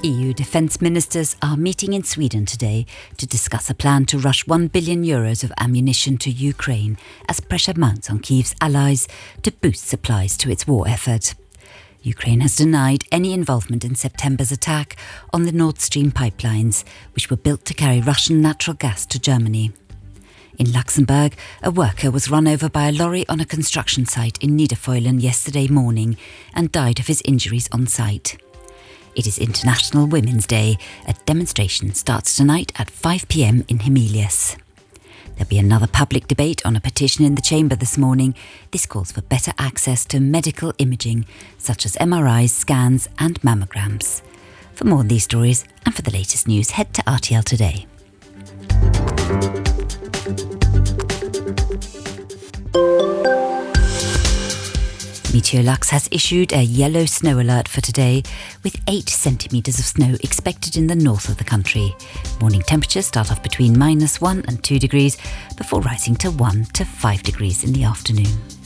defence ministers are meeting in Sweden today to discuss a plan to rush 1 billion euros of ammunition to Ukraine as pressure mounts on Kyiv's allies to boost supplies to its war effort. Ukraine has denied any involvement in September's attack on the Nord Stream pipelines, which were built to carry Russian natural gas to Germany. In Luxembourg, a worker was run over by a lorry on a construction site in Niederfeulen yesterday morning and died of his injuries on site. It is International Women's Day. A demonstration starts tonight at 5 pm in Hamilius. There'll be another public debate on a petition in the chamber this morning. This calls for better access to medical imaging, such as MRIs, scans, and mammograms. For more on these stories and for the latest news, head to RTL today. MeteoLux has issued a yellow snow alert for today, with 8 centimetres of snow expected in the north of the country. Morning temperatures start off between minus 1 and 2 degrees before rising to 1 to 5 degrees in the afternoon.